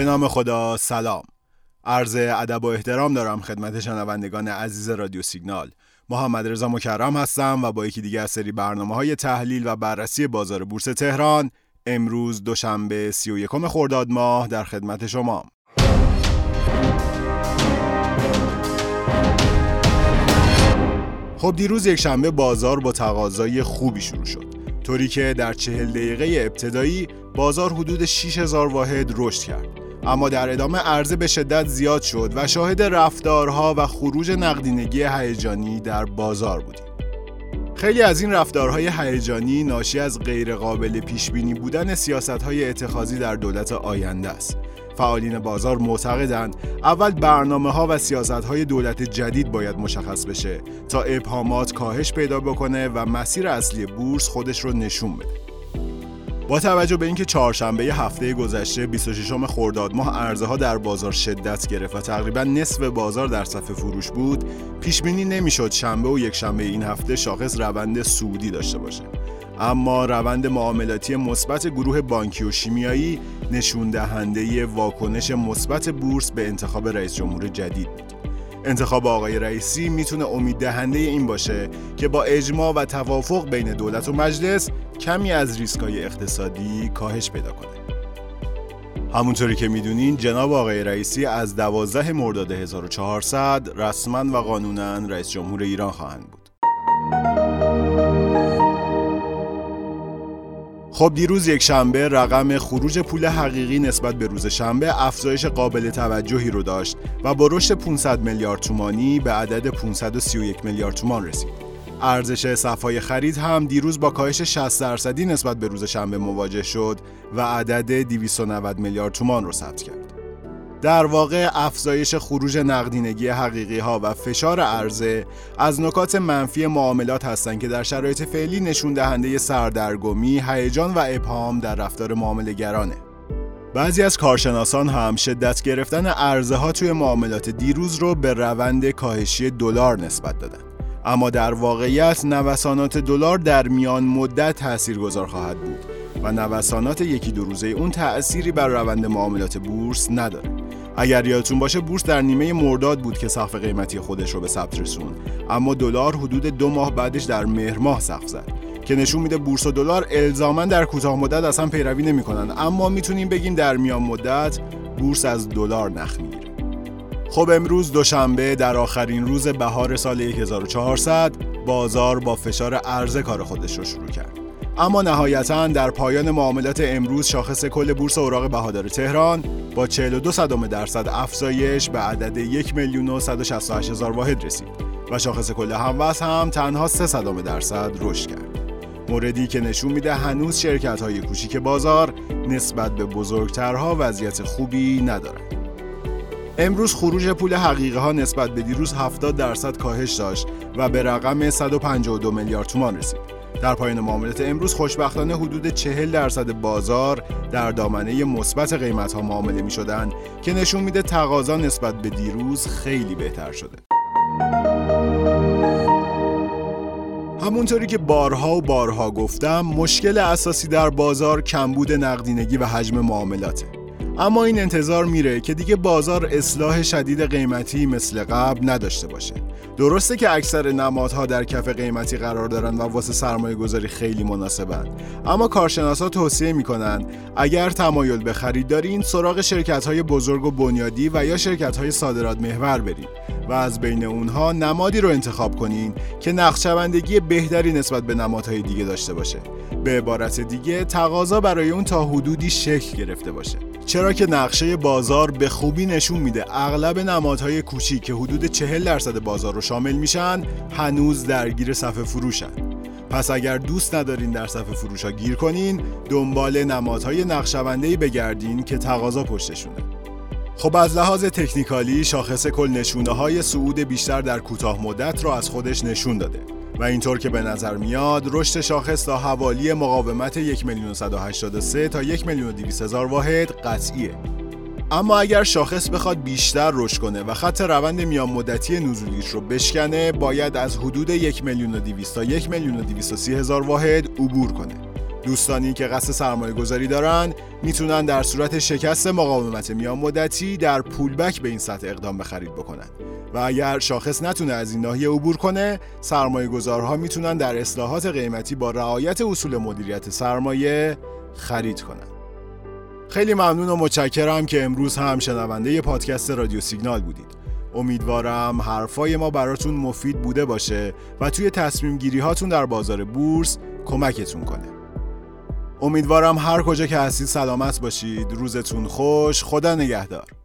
به نام خدا سلام. عرض ادب و احترام دارم خدمت شنوندگان عزیز رادیو سیگنال. محمد رضا مکرم هستم و با یکی دیگه از سری برنامه های تحلیل و بررسی بازار بورس تهران امروز دوشنبه 31 خرداد ماه در خدمت شما. خب دیروز یک شنبه بازار با تقاضای خوبی شروع شد. طوری که در چهل دقیقه ابتدایی بازار حدود 6000 واحد رشد کرد. اما در ادامه عرضه به شدت زیاد شد و شاهد رفتارها و خروج نقدینگی هیجانی در بازار بودیم خیلی از این رفتارهای هیجانی ناشی از غیرقابل پیش بینی بودن سیاستهای اتخاذی در دولت آینده است فعالین بازار معتقدند اول برنامه ها و سیاست های دولت جدید باید مشخص بشه تا ابهامات کاهش پیدا بکنه و مسیر اصلی بورس خودش رو نشون بده. با توجه به اینکه چهارشنبه هفته گذشته 26 خرداد ماه عرضه ها در بازار شدت گرفت و تقریبا نصف بازار در صف فروش بود پیش بینی نمی‌شد شنبه و یک شنبه این هفته شاخص روند سعودی داشته باشه اما روند معاملاتی مثبت گروه بانکی و شیمیایی نشون دهنده واکنش مثبت بورس به انتخاب رئیس جمهور جدید بود. انتخاب آقای رئیسی می‌تونه امید دهنده این باشه که با اجماع و توافق بین دولت و مجلس کمی از ریسکای اقتصادی کاهش پیدا کنه. همونطوری که می‌دونین جناب آقای رئیسی از 12 مرداد 1400 رسما و قانونا رئیس جمهور ایران خواهند بود. خب دیروز یک شنبه رقم خروج پول حقیقی نسبت به روز شنبه افزایش قابل توجهی رو داشت و با رشد 500 میلیارد تومانی به عدد 531 میلیارد تومان رسید. ارزش صفای خرید هم دیروز با کاهش 60 درصدی نسبت به روز شنبه مواجه شد و عدد 290 میلیارد تومان رو ثبت کرد. در واقع افزایش خروج نقدینگی حقیقی ها و فشار عرضه از نکات منفی معاملات هستند که در شرایط فعلی نشون دهنده سردرگمی، هیجان و ابهام در رفتار معاملهگرانه. بعضی از کارشناسان هم شدت گرفتن عرضه ها توی معاملات دیروز رو به روند کاهشی دلار نسبت دادن. اما در واقعیت نوسانات دلار در میان مدت تاثیرگذار خواهد بود و نوسانات یکی دو روزه اون تأثیری بر روند معاملات بورس نداره. اگر یادتون باشه بورس در نیمه مرداد بود که سقف قیمتی خودش رو به ثبت رسوند. اما دلار حدود دو ماه بعدش در مهر ماه سقف زد که نشون میده بورس و دلار الزاما در کوتاه مدت اصلا پیروی نمی‌کنن اما می‌تونیم بگیم در میان مدت بورس از دلار نخ می‌گیره. خب امروز دوشنبه در آخرین روز بهار سال 1400 بازار با فشار عرضه کار خودش رو شروع کرد. اما نهایتا در پایان معاملات امروز شاخص کل بورس اوراق بهادار تهران با 42 صدم درصد افزایش به عدد 1 میلیون و 168 هزار واحد رسید و شاخص کل هموز هم تنها 3 صدم درصد رشد کرد. موردی که نشون میده هنوز شرکت های کوچیک بازار نسبت به بزرگترها وضعیت خوبی ندارند. امروز خروج پول حقیقی ها نسبت به دیروز 70 درصد کاهش داشت و به رقم 152 میلیارد تومان رسید. در پایان معاملات امروز خوشبختانه حدود 40 درصد بازار در دامنه مثبت قیمت ها معامله می شدن که نشون میده تقاضا نسبت به دیروز خیلی بهتر شده. همونطوری که بارها و بارها گفتم مشکل اساسی در بازار کمبود نقدینگی و حجم معاملاته. اما این انتظار میره که دیگه بازار اصلاح شدید قیمتی مثل قبل نداشته باشه. درسته که اکثر نمادها در کف قیمتی قرار دارن و واسه سرمایه گذاری خیلی مناسبن. اما کارشناسا توصیه می‌کنن اگر تمایل به خرید دارین سراغ شرکت های بزرگ و بنیادی و یا شرکت های صادرات محور برید و از بین اونها نمادی رو انتخاب کنین که نقشبندگی بهتری نسبت به نمادهای دیگه داشته باشه. به عبارت دیگه تقاضا برای اون تا حدودی شکل گرفته باشه. چرا که نقشه بازار به خوبی نشون میده. اغلب نمادهای کوچیک که حدود 40 درصد بازار رو شامل میشن هنوز درگیر صفحه فروشن. پس اگر دوست ندارین در صفحه فروش ها گیر کنین دنبال نمادهای نقشبنده‌ای بگردین که تقاضا پشتشونه. خب از لحاظ تکنیکالی شاخص کل نشونه های صعود بیشتر در کوتاه مدت را از خودش نشون داده. و اینطور که به نظر میاد رشد شاخص تا حوالی مقاومت 1 میلیون تا 1 میلیون هزار واحد قطعیه. اما اگر شاخص بخواد بیشتر رشد کنه و خط روند میان مدتی نزولیش رو بشکنه باید از حدود 1 میلیون تا 1 میلیون هزار واحد عبور کنه. دوستانی که قصد سرمایه گذاری دارن می‌تونن در صورت شکست مقاومت میان مدتی در پولبک به این سطح اقدام به خرید بکنن. و اگر شاخص نتونه از این ناحیه عبور کنه سرمایه گذارها می‌تونن در اصلاحات قیمتی با رعایت اصول مدیریت سرمایه خرید کنن. خیلی ممنون و متشکرم که امروز هم شنونده پادکست رادیو سیگنال بودید. امیدوارم حرفای ما براتون مفید بوده باشه و توی تصمیم گیری هاتون در بازار بورس کمکتون کنه. امیدوارم هر کجا که هستید سلامت باشید. روزتون خوش. خدا نگهدار.